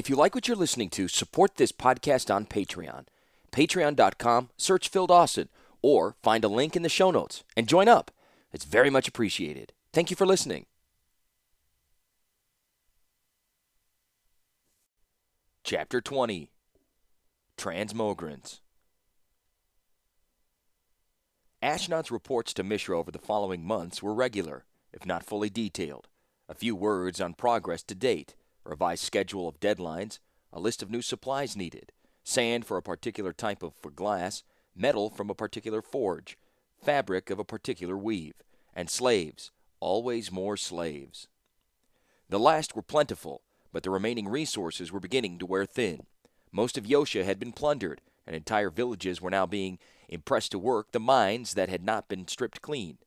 If you like what you're listening to, support this podcast on Patreon. Patreon.com, search Phil Dawson, or find a link in the show notes and join up. It's very much appreciated. Thank you for listening. Chapter 20 Transmogrants Ashnod's reports to Mishra over the following months were regular, if not fully detailed. A few words on progress to date, revised schedule of deadlines, a list of new supplies needed, sand for a particular type of for glass, metal from a particular forge, fabric of a particular weave, and slaves, always more slaves. The last were plentiful, but the remaining resources were beginning to wear thin. Most of Yosha had been plundered, and entire villages were now being impressed to work the mines that had not been stripped clean.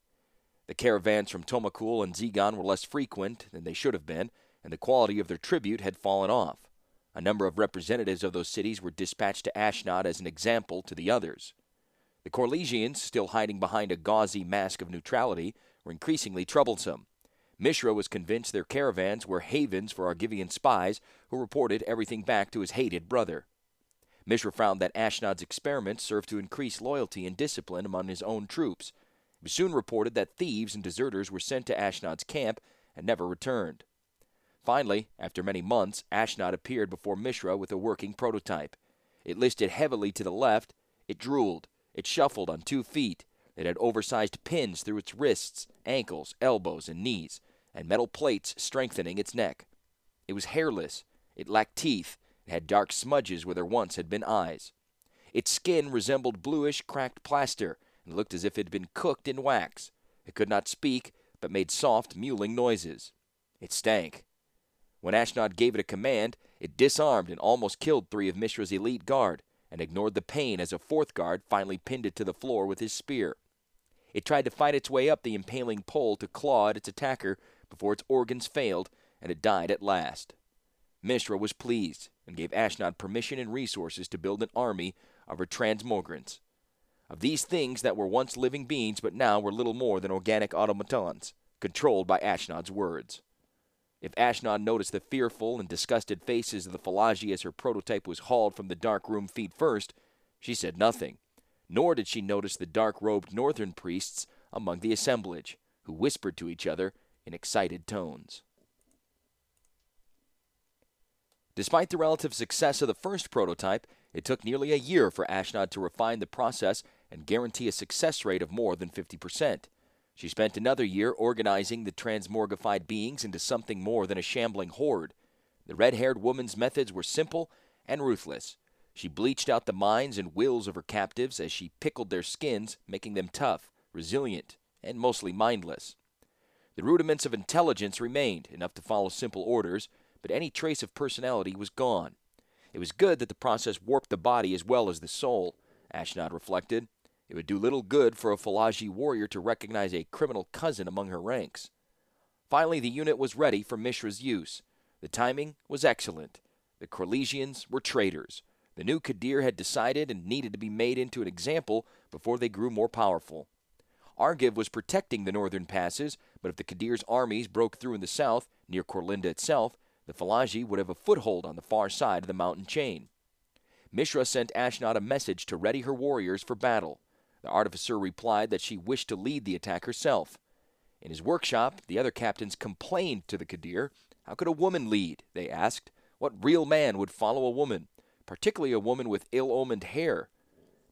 The caravans from Tomakul and Zegon were less frequent than they should have been, and the quality of their tribute had fallen off. A number of representatives of those cities were dispatched to Ashnod as an example to the others. The Korlisians, still hiding behind a gauzy mask of neutrality, were increasingly troublesome. Mishra was convinced their caravans were havens for Argivian spies who reported everything back to his hated brother. Mishra found that Ashnod's experiments served to increase loyalty and discipline among his own troops. It was soon reported that thieves and deserters were sent to Ashnod's camp and never returned. Finally, after many months, Ashnod appeared before Mishra with a working prototype. It listed heavily to the left, it drooled, it shuffled on two feet, it had oversized pins through its wrists, ankles, elbows, and knees, and metal plates strengthening its neck. It was hairless, it lacked teeth, it had dark smudges where there once had been eyes. Its skin resembled bluish, cracked plaster, and looked as if it had been cooked in wax. It could not speak, but made soft, mewling noises. It stank. When Ashnod gave it a command, it disarmed and almost killed three of Mishra's elite guard, and ignored the pain as a fourth guard finally pinned it to the floor with his spear. It tried to fight its way up the impaling pole to claw at its attacker before its organs failed, and it died at last. Mishra was pleased and gave Ashnod permission and resources to build an army of her transmogrants. Of these things that were once living beings but now were little more than organic automatons, controlled by Ashnod's words. If Ashnod noticed the fearful and disgusted faces of the Falaji as her prototype was hauled from the dark room feet first, she said nothing, nor did she notice the dark robed northern priests among the assemblage, who whispered to each other in excited tones. Despite the relative success of the first prototype, it took nearly a year for Ashnod to refine the process and guarantee a success rate of more than 50%. She spent another year organizing the transmorgified beings into something more than a shambling horde. The red haired woman's methods were simple and ruthless. She bleached out the minds and wills of her captives as she pickled their skins, making them tough, resilient, and mostly mindless. The rudiments of intelligence remained, enough to follow simple orders, but any trace of personality was gone. It was good that the process warped the body as well as the soul, Ashnod reflected. It would do little good for a Falaji warrior to recognize a criminal cousin among her ranks. Finally, the unit was ready for Mishra's use. The timing was excellent. The Korlisians were traitors. The new Kadir had decided and needed to be made into an example before they grew more powerful. Argiv was protecting the northern passes, but if the Kadir's armies broke through in the south, near Korlinda itself, the Falaji would have a foothold on the far side of the mountain chain. Mishra sent Ashnod a message to ready her warriors for battle. The artificer replied that she wished to lead the attack herself. In his workshop, the other captains complained to the Kadir. How could a woman lead? They asked. What real man would follow a woman, particularly a woman with ill omened hair?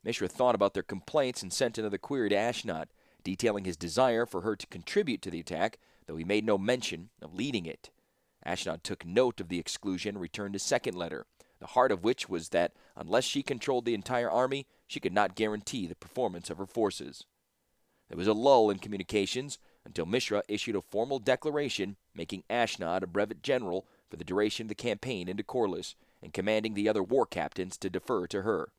Mishra thought about their complaints and sent another query to Ashnod, detailing his desire for her to contribute to the attack, though he made no mention of leading it. Ashnod took note of the exclusion and returned a second letter, the heart of which was that unless she controlled the entire army, she could not guarantee the performance of her forces. There was a lull in communications until Mishra issued a formal declaration making Ashnod a brevet general for the duration of the campaign into Korlis and commanding the other war captains to defer to her.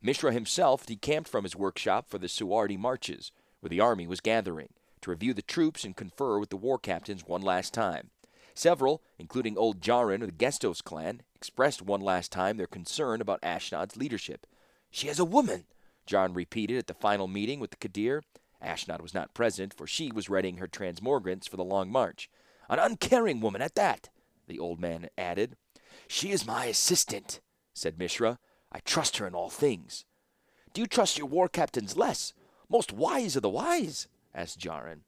Mishra himself decamped from his workshop for the Suardi marches, where the army was gathering, to review the troops and confer with the war captains one last time. Several, including old Jarin of the Gestos clan, expressed one last time their concern about Ashnod's leadership she is a woman, Jarin repeated at the final meeting with the Kadir. Ashnod was not present, for she was readying her transmogrants for the long march. An uncaring woman at that, the old man added. She is my assistant, said Mishra. I trust her in all things. Do you trust your war captains less? Most wise of the wise, asked Jarin.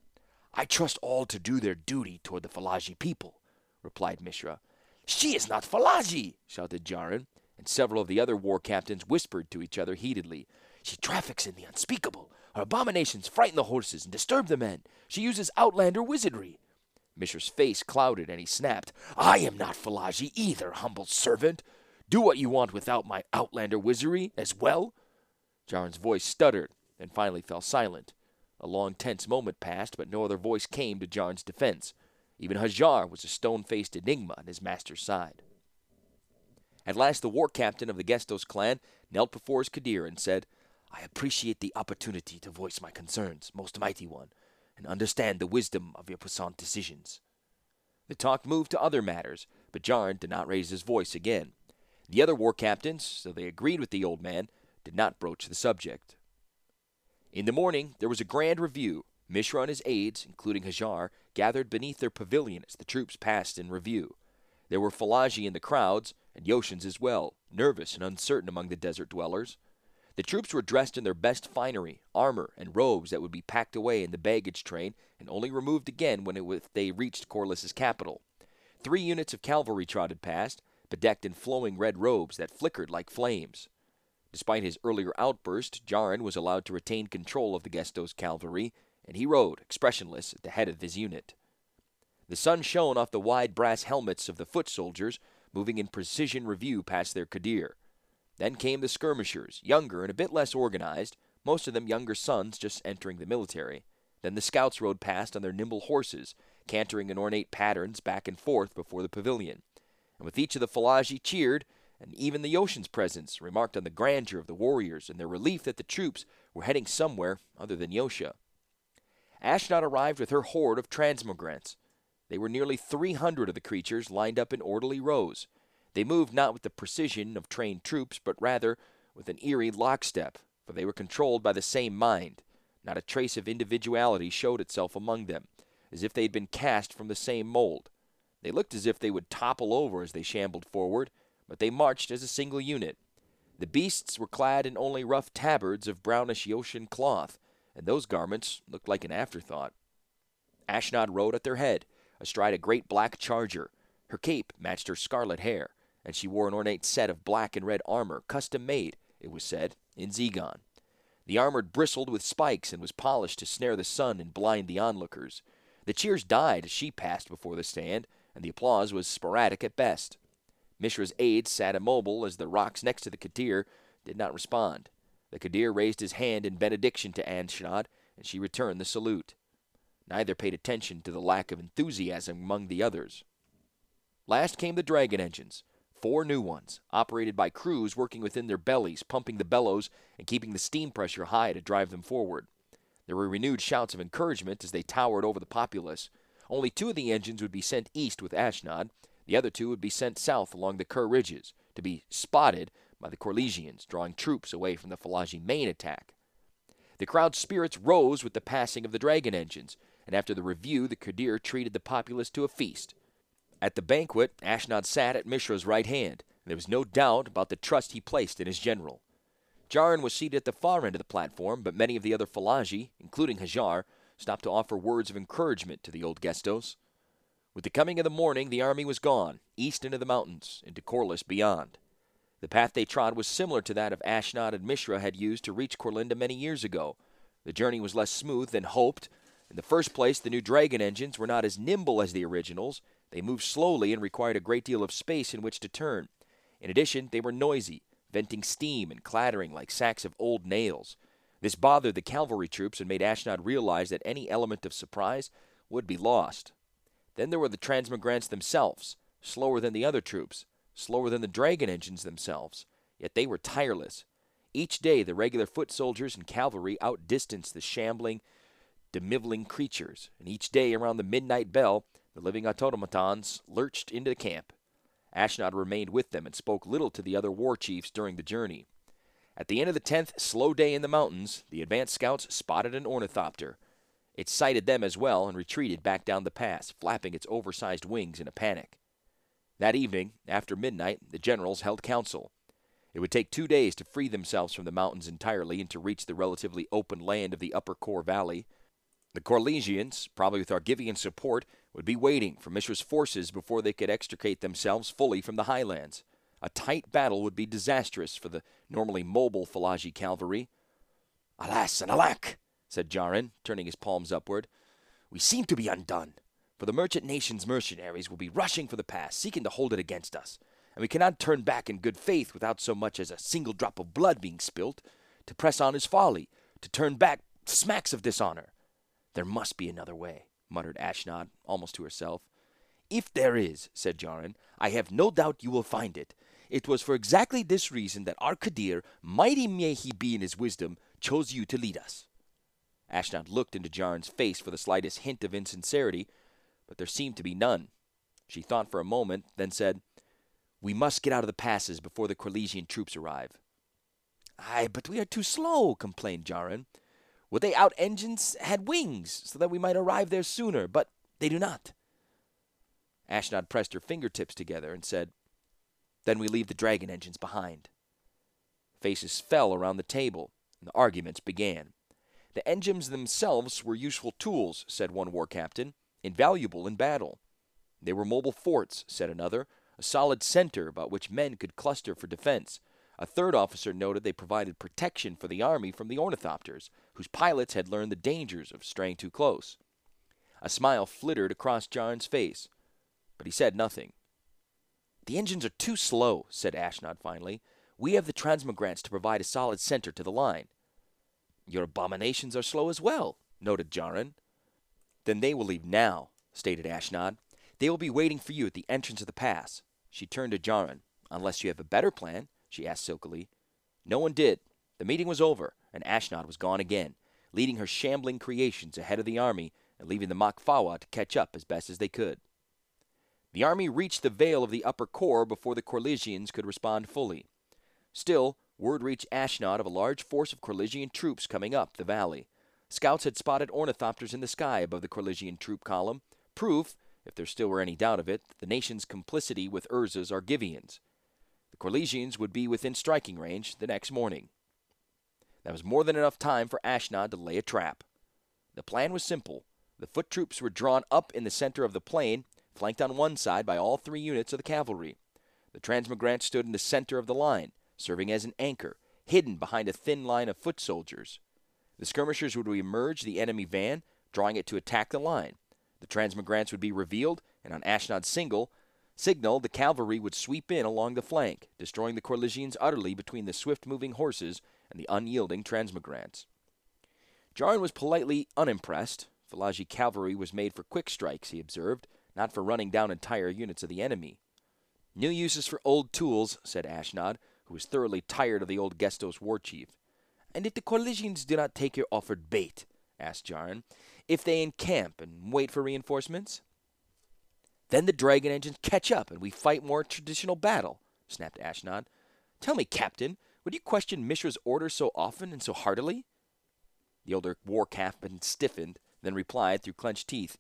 I trust all to do their duty toward the Falaji people, replied Mishra. She is not Falaji, shouted Jarin, and several of the other war captains whispered to each other heatedly. She traffics in the unspeakable. Her abominations frighten the horses and disturb the men. She uses outlander wizardry. Mishra's face clouded, and he snapped, I am not Falaji either, humble servant. Do what you want without my outlander wizardry as well. Jarin's voice stuttered, and finally fell silent. A long, tense moment passed, but no other voice came to Jarin's defense. Even Hajar was a stone-faced enigma at his master's side. At last the war captain of the Gestos clan knelt before his Kadir and said, I appreciate the opportunity to voice my concerns, most mighty one, and understand the wisdom of your puissant decisions. The talk moved to other matters, but Jarin did not raise his voice again. The other war captains, though they agreed with the old man, did not broach the subject. In the morning, there was a grand review. Mishra and his aides, including Hajar, gathered beneath their pavilion as the troops passed in review. There were Falaji in the crowds, and Yotians as well, nervous and uncertain among the desert dwellers. The troops were dressed in their best finery, armor, and robes that would be packed away in the baggage train and only removed again when it, they reached Korlis's capital. Three units of cavalry trotted past, bedecked in flowing red robes that flickered like flames. Despite his earlier outburst, Jarin was allowed to retain control of the Gestos cavalry, and he rode, expressionless, at the head of his unit. The sun shone off the wide brass helmets of the foot soldiers, moving in precision review past their Kadir. Then came the skirmishers, younger and a bit less organized, most of them younger sons just entering the military. Then the scouts rode past on their nimble horses, cantering in ornate patterns back and forth before the pavilion. And with each of the Falaji cheered, and even the Yotian's presence remarked on the grandeur of the warriors and their relief that the troops were heading somewhere other than Yotia. Ashnod arrived with her horde of transmogrants. They were nearly three hundred of the creatures lined up in orderly rows, they moved not with the precision of trained troops, but rather with an eerie lockstep, for they were controlled by the same mind. Not a trace of individuality showed itself among them, as if they had been cast from the same mold. They looked as if they would topple over as they shambled forward, but they marched as a single unit. The beasts were clad in only rough tabards of brownish Yotian cloth, and those garments looked like an afterthought. Ashnod rode at their head, astride a great black charger. Her cape matched her scarlet hair and she wore an ornate set of black and red armor, custom made, it was said, in Zegon. The armor bristled with spikes and was polished to snare the sun and blind the onlookers. The cheers died as she passed before the stand, and the applause was sporadic at best. Mishra's aides sat immobile as the rocks next to the Kadir did not respond. The Kadir raised his hand in benediction to Ashnod, and she returned the salute. Neither paid attention to the lack of enthusiasm among the others. Last came the dragon engines, four new ones, operated by crews working within their bellies, pumping the bellows and keeping the steam pressure high to drive them forward. There were renewed shouts of encouragement as they towered over the populace. Only two of the engines would be sent east with Ashnod, the other two would be sent south along the Kher ridges to be spotted by the Korlisians, drawing troops away from the Falaji main attack. The crowd's spirits rose with the passing of the dragon engines, and after the review, the Kadir treated the populace to a feast. At the banquet, Ashnod sat at Mishra's right hand, and there was no doubt about the trust he placed in his general. Jarin was seated at the far end of the platform, but many of the other Falaji, including Hajar, stopped to offer words of encouragement to the old Gestos. With the coming of the morning, the army was gone, east into the mountains, into Korlis beyond. The path they trod was similar to that of Ashnod and Mishra had used to reach Korlinda many years ago. The journey was less smooth than hoped. In the first place, the new Dragon engines were not as nimble as the originals, they moved slowly and required a great deal of space in which to turn. In addition, they were noisy, venting steam and clattering like sacks of old nails. This bothered the cavalry troops and made Ashnod realize that any element of surprise would be lost. Then there were the transmogrants themselves, slower than the other troops, slower than the dragon engines themselves, yet they were tireless. Each day the regular foot soldiers and cavalry outdistanced the shambling, demivelling creatures, and each day around the midnight bell the living automatons lurched into the camp. Ashnod remained with them and spoke little to the other war chiefs during the journey. At the end of the tenth slow day in the mountains, the advance scouts spotted an ornithopter. It sighted them as well and retreated back down the pass, flapping its oversized wings in a panic. That evening, after midnight, the generals held council. It would take two days to free themselves from the mountains entirely and to reach the relatively open land of the upper Kor Valley. The Korlisians, probably with Argivian support, would be waiting for Mishra's forces before they could extricate themselves fully from the highlands. A tight battle would be disastrous for the normally mobile Falaji cavalry. Alas and alack, said Jarin, turning his palms upward. We seem to be undone, for the merchant nation's mercenaries will be rushing for the pass, seeking to hold it against us and we cannot turn back in good faith without so much as a single drop of blood being spilt. To press on is folly. To turn back smacks of dishonor. There must be another way, muttered Ashnod, almost to herself. If there is, said Jarin, I have no doubt you will find it. It was for exactly this reason that Arkadir, mighty may he be in his wisdom, chose you to lead us. Ashnod looked into Jarin's face for the slightest hint of insincerity, but there seemed to be none. She thought for a moment, then said, we must get out of the passes before the Korlisian troops arrive. Aye, but we are too slow, complained Jarin. Would they out engines had wings, so that we might arrive there sooner, but they do not. Ashnod pressed her fingertips together and said, Then we leave the dragon engines behind. Faces fell around the table, and the arguments began. The engines themselves were useful tools, said one war captain, invaluable in battle. They were mobile forts, said another, a solid center about which men could cluster for defense. A third officer noted they provided protection for the army from the ornithopters, whose pilots had learned the dangers of straying too close. A smile flittered across Jarin's face, but he said nothing. The engines are too slow, said Ashnod finally. We have the transmogrants to provide a solid center to the line. Your abominations are slow as well, noted Jarin. Then they will leave now, stated Ashnod. They will be waiting for you at the entrance of the pass. She turned to Jarin. Unless you have a better plan, she asked silkily. No one did. The meeting was over, and Ashnod was gone again, leading her shambling creations ahead of the army and leaving the Makfawa to catch up as best as they could. The army reached the vale of the upper Kor before the Korlisians could respond fully. Still, word reached Ashnod of a large force of Korlisian troops coming up the valley. Scouts had spotted ornithopters in the sky above the Korlisian troop column, proof if there still were any doubt of it, the nation's complicity with Urza's Argivians. Korlisians would be within striking range the next morning. That was more than enough time for Ashnod to lay a trap. The plan was simple. The foot troops were drawn up in the center of the plain, flanked on one side by all three units of the cavalry. The transmogrant stood in the center of the line, serving as an anchor, hidden behind a thin line of foot soldiers. The skirmishers would emerge the enemy van, drawing it to attack the line. The transmogrants would be revealed, and on Ashnod's single signal, the cavalry would sweep in along the flank, destroying the Korlisians utterly between the swift-moving horses and the unyielding transmogrants. Jarin was politely unimpressed. Falaji cavalry was made for quick strikes, he observed, not for running down entire units of the enemy. New uses for old tools, said Ashnod, who was thoroughly tired of the old Gestos war chief. And if the Korlisians do not take your offered bait, asked Jarin, if they encamp and wait for reinforcements? Then the dragon engines catch up and we fight more traditional battle, snapped Ashnod. Tell me, Captain, would you question Mishra's orders so often and so heartily? The older war captain stiffened, then replied through clenched teeth,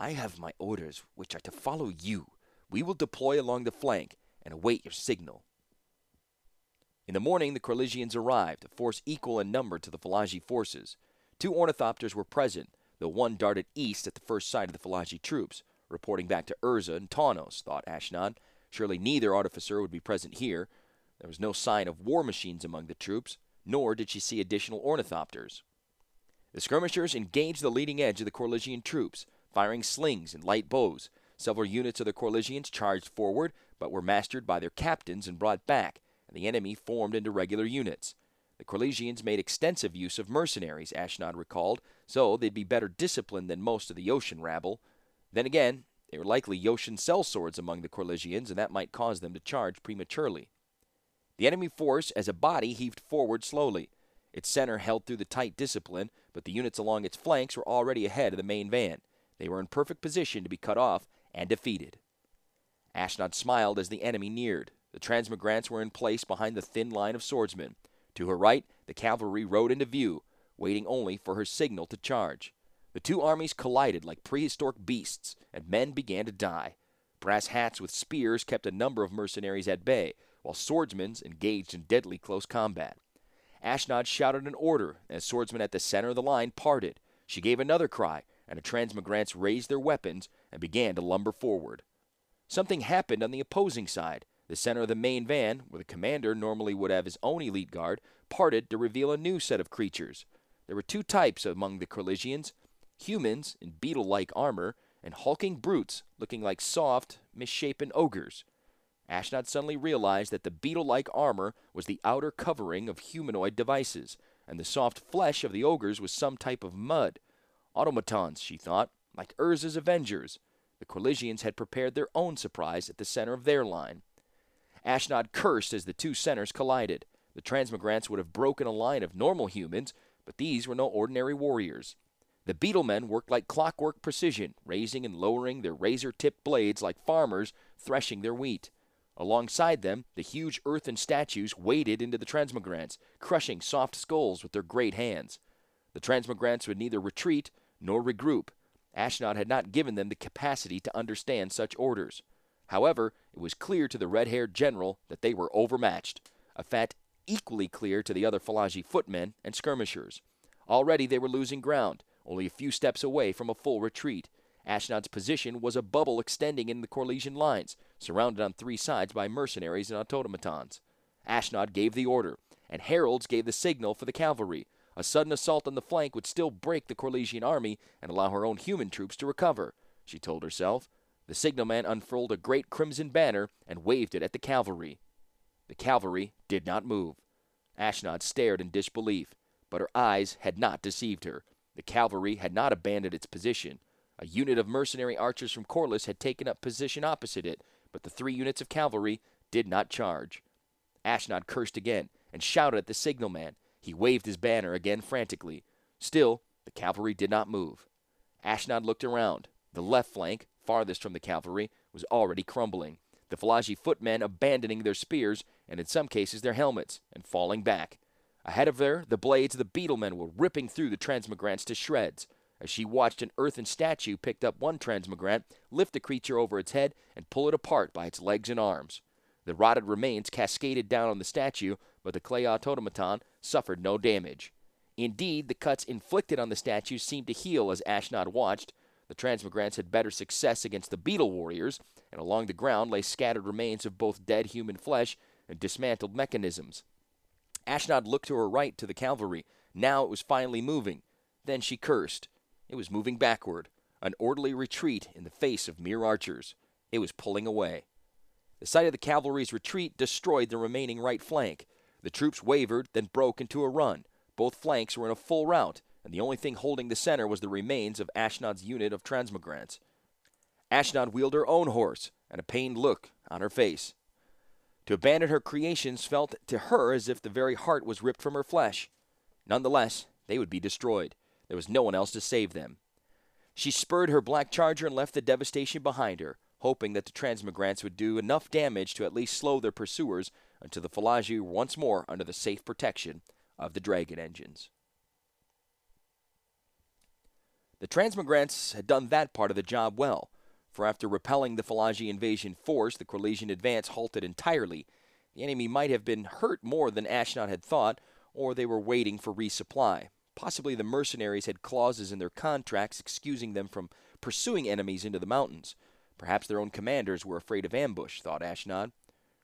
I have my orders, which are to follow you. We will deploy along the flank and await your signal. In the morning, the Korlisians arrived, a force equal in number to the Falaji forces. Two ornithopters were present, the one darted east at the first sight of the Falaji troops, reporting back to Urza and Tawnos, thought Ashnod. Surely neither artificer would be present here. There was no sign of war machines among the troops, nor did she see additional ornithopters. The skirmishers engaged the leading edge of the Korlisian troops, firing slings and light bows. Several units of the Korlisians charged forward, but were mastered by their captains and brought back, and the enemy formed into regular units. The Korlisians made extensive use of mercenaries, Ashnod recalled, so they'd be better disciplined than most of the ocean rabble. Then again, there were likely Yoshin sellswords among the Korlisians, and that might cause them to charge prematurely. The enemy force, as a body, heaved forward slowly. Its center held through the tight discipline, but the units along its flanks were already ahead of the main van. They were in perfect position to be cut off and defeated. Ashnod smiled as the enemy neared. The transmogrants were in place behind the thin line of swordsmen. To her right, the cavalry rode into view, waiting only for her signal to charge. The two armies collided like prehistoric beasts, and men began to die. Brass hats with spears kept a number of mercenaries at bay, while swordsmen engaged in deadly close combat. Ashnod shouted an order, and a swordsman at the center of the line parted. She gave another cry, and the Transmogrants raised their weapons and began to lumber forward. Something happened on the opposing side. The center of the main van, where the commander normally would have his own elite guard, parted to reveal a new set of creatures. There were two types among the Korlisians humans in beetle like armor, and hulking brutes looking like soft, misshapen ogres. Ashnod suddenly realized that the beetle like armor was the outer covering of humanoid devices, and the soft flesh of the ogres was some type of mud. Automatons, she thought, like Urza's Avengers. The Korlisians had prepared their own surprise at the center of their line. Ashnod cursed as the two centers collided. The Transmogrants would have broken a line of normal humans, but these were no ordinary warriors. The Beetlemen worked like clockwork precision, raising and lowering their razor tipped blades like farmers threshing their wheat. Alongside them, the huge earthen statues waded into the Transmogrants, crushing soft skulls with their great hands. The Transmogrants would neither retreat nor regroup. Ashnod had not given them the capacity to understand such orders. However, it was clear to the red haired general that they were overmatched, a fact equally clear to the other Falaji footmen and skirmishers. Already they were losing ground, only a few steps away from a full retreat. Ashnod's position was a bubble extending in the Korlisian lines, surrounded on three sides by mercenaries and automatons. Ashnod gave the order, and heralds gave the signal for the cavalry. A sudden assault on the flank would still break the Korlisian army and allow her own human troops to recover, she told herself. The signalman unfurled a great crimson banner and waved it at the cavalry. The cavalry did not move. Ashnod stared in disbelief, but her eyes had not deceived her. The cavalry had not abandoned its position. A unit of mercenary archers from Korlis had taken up position opposite it, but the three units of cavalry did not charge. Ashnod cursed again and shouted at the signalman. He waved his banner again frantically. Still, the cavalry did not move. Ashnod looked around. The left flank, farthest from the cavalry, was already crumbling, the Falaji footmen abandoning their spears and in some cases their helmets and falling back. Ahead of her, the blades of the beetlemen were ripping through the transmogrants to shreds. As she watched an earthen statue picked up one transmogrant, lift the creature over its head, and pull it apart by its legs and arms. The rotted remains cascaded down on the statue, but the clay automaton suffered no damage. Indeed, the cuts inflicted on the statue seemed to heal as Ashnod watched. The transmogrants had better success against the beetle warriors, and along the ground lay scattered remains of both dead human flesh and dismantled mechanisms. Ashnod looked to her right to the cavalry. Now it was finally moving. Then she cursed. It was moving backward, an orderly retreat in the face of mere archers. It was pulling away. The sight of the cavalry's retreat destroyed the remaining right flank. The troops wavered, then broke into a run. Both flanks were in a full rout, and the only thing holding the center was the remains of Ashnod's unit of transmogrants. Ashnod wheeled her own horse, and a pained look on her face. To abandon her creations felt to her as if the very heart was ripped from her flesh. Nonetheless, they would be destroyed. There was no one else to save them. She spurred her black charger and left the devastation behind her, hoping that the transmogrants would do enough damage to at least slow their pursuers until the Falaji were once more under the safe protection of the dragon engines. The transmogrants had done that part of the job well, for after repelling the Falaji invasion force, the Korlisian advance halted entirely. The enemy might have been hurt more than Ashnod had thought, or they were waiting for resupply. Possibly the mercenaries had clauses in their contracts excusing them from pursuing enemies into the mountains. Perhaps their own commanders were afraid of ambush, thought Ashnod.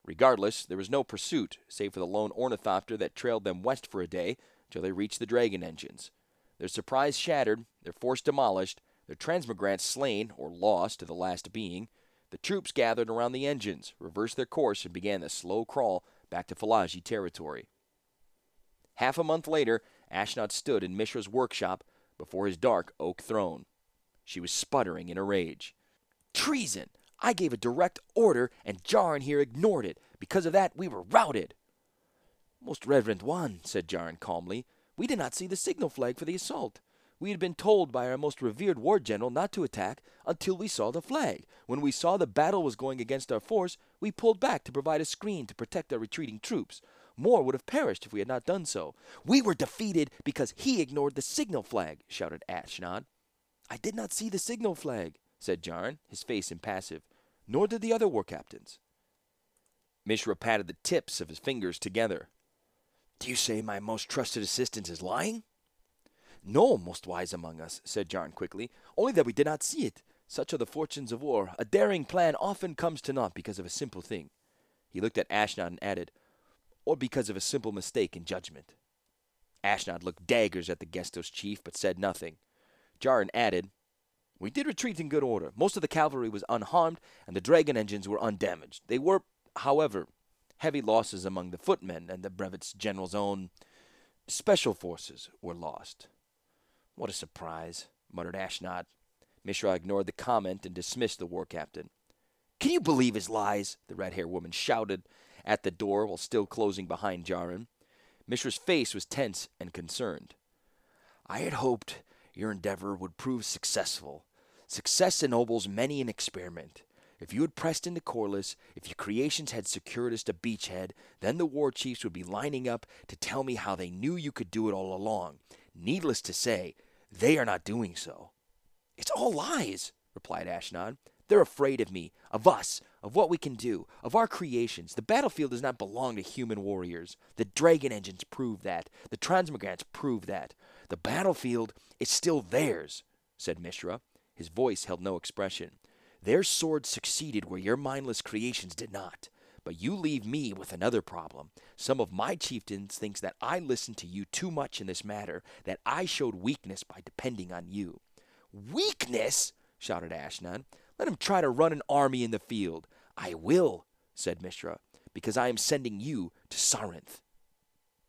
Regardless, there was no pursuit, save for the lone ornithopter that trailed them west for a day till they reached the dragon engines. Their surprise shattered, their force demolished, their transmogrants slain or lost to the last being, the troops gathered around the engines, reversed their course, and began the slow crawl back to Falaji territory. Half a month later, Ashnod stood in Mishra's workshop before his dark oak throne. She was sputtering in a rage. Treason! I gave a direct order, and Jarin here ignored it. Because of that, we were routed. Most Reverend One, said Jarin calmly, we did not see the signal flag for the assault. We had been told by our most revered war general not to attack until we saw the flag. When we saw the battle was going against our force, we pulled back to provide a screen to protect our retreating troops. More would have perished if we had not done so. We were defeated because he ignored the signal flag, shouted Ashnod. I did not see the signal flag, said Jarin, his face impassive. nor did the other war captains. Mishra patted the tips of his fingers together. Do you say my most trusted assistant is lying? No, most wise among us, said Jarin quickly, only that we did not see it. Such are the fortunes of war. A daring plan often comes to naught because of a simple thing. He looked at Ashnod and added, or because of a simple mistake in judgment. Ashnod looked daggers at the Gestos chief, but said nothing. Jarin added, We did retreat in good order. Most of the cavalry was unharmed, and the dragon engines were undamaged. They were, however, heavy losses among the footmen, and the brevet's general's own special forces were lost. What a surprise, muttered Ashnod. Mishra ignored the comment and dismissed the war captain. Can you believe his lies? the red haired woman shouted at the door while still closing behind Jarin. Mishra's face was tense and concerned. I had hoped your endeavor would prove successful. Success ennobles many an experiment. If you had pressed into Korlis, if your creations had secured us to Beachhead, then the war chiefs would be lining up to tell me how they knew you could do it all along. Needless to say, they are not doing so. It's all lies, replied Ashnod. They're afraid of me, of us, of what we can do, of our creations. The battlefield does not belong to human warriors. The dragon engines prove that. The transmogrants prove that. The battlefield is still theirs, said Mishra. His voice held no expression. Their swords succeeded where your mindless creations did not. But you leave me with another problem. Some of my chieftains thinks that I listened to you too much in this matter, that I showed weakness by depending on you. Weakness? shouted Ashnod. Let him try to run an army in the field. I will, said Mishra, because I am sending you to Sarinth.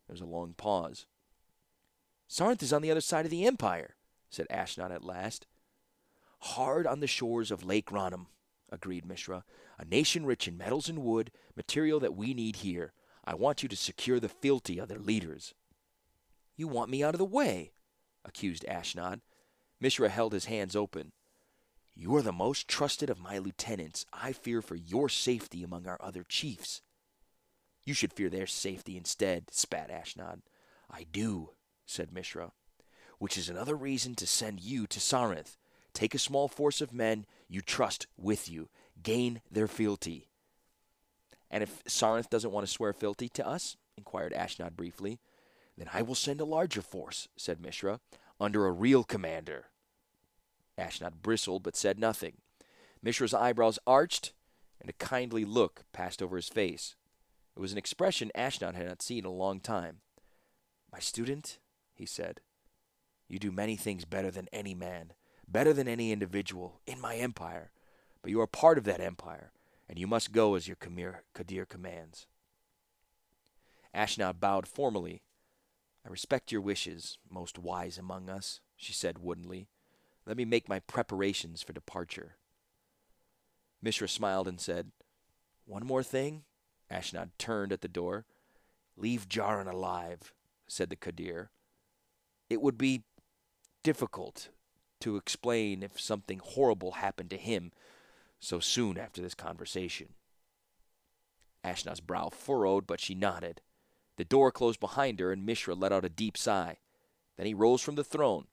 There was a long pause. Sarinth is on the other side of the empire, said Ashnod at last. Hard on the shores of Lake Ranum, agreed Mishra. A nation rich in metals and wood, material that we need here. I want you to secure the fealty of their leaders. You want me out of the way, accused Ashnod. Mishra held his hands open. You are the most trusted of my lieutenants. I fear for your safety among our other chiefs. You should fear their safety instead, spat Ashnod. I do, said Mishra, which is another reason to send you to Sarinth. Take a small force of men you trust with you. Gain their fealty. And if Sarinth doesn't want to swear fealty to us, inquired Ashnod briefly, then I will send a larger force, said Mishra, under a real commander. Ashnod bristled but said nothing. Mishra's eyebrows arched, and a kindly look passed over his face. It was an expression Ashnod had not seen in a long time. My student, he said, you do many things better than any man, better than any individual in my empire, but you are part of that empire, and you must go as your Kadir commands. Ashnod bowed formally. I respect your wishes, most wise among us, she said woodenly. Let me make my preparations for departure. Mishra smiled and said, One more thing? Ashnod turned at the door. Leave Jarin alive, said the Kadir. It would be difficult to explain if something horrible happened to him so soon after this conversation. Ashnod's brow furrowed, but she nodded. The door closed behind her, and Mishra let out a deep sigh. Then he rose from the throne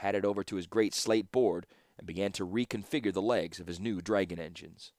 padded over to his great slate board, and began to reconfigure the legs of his new dragon engines.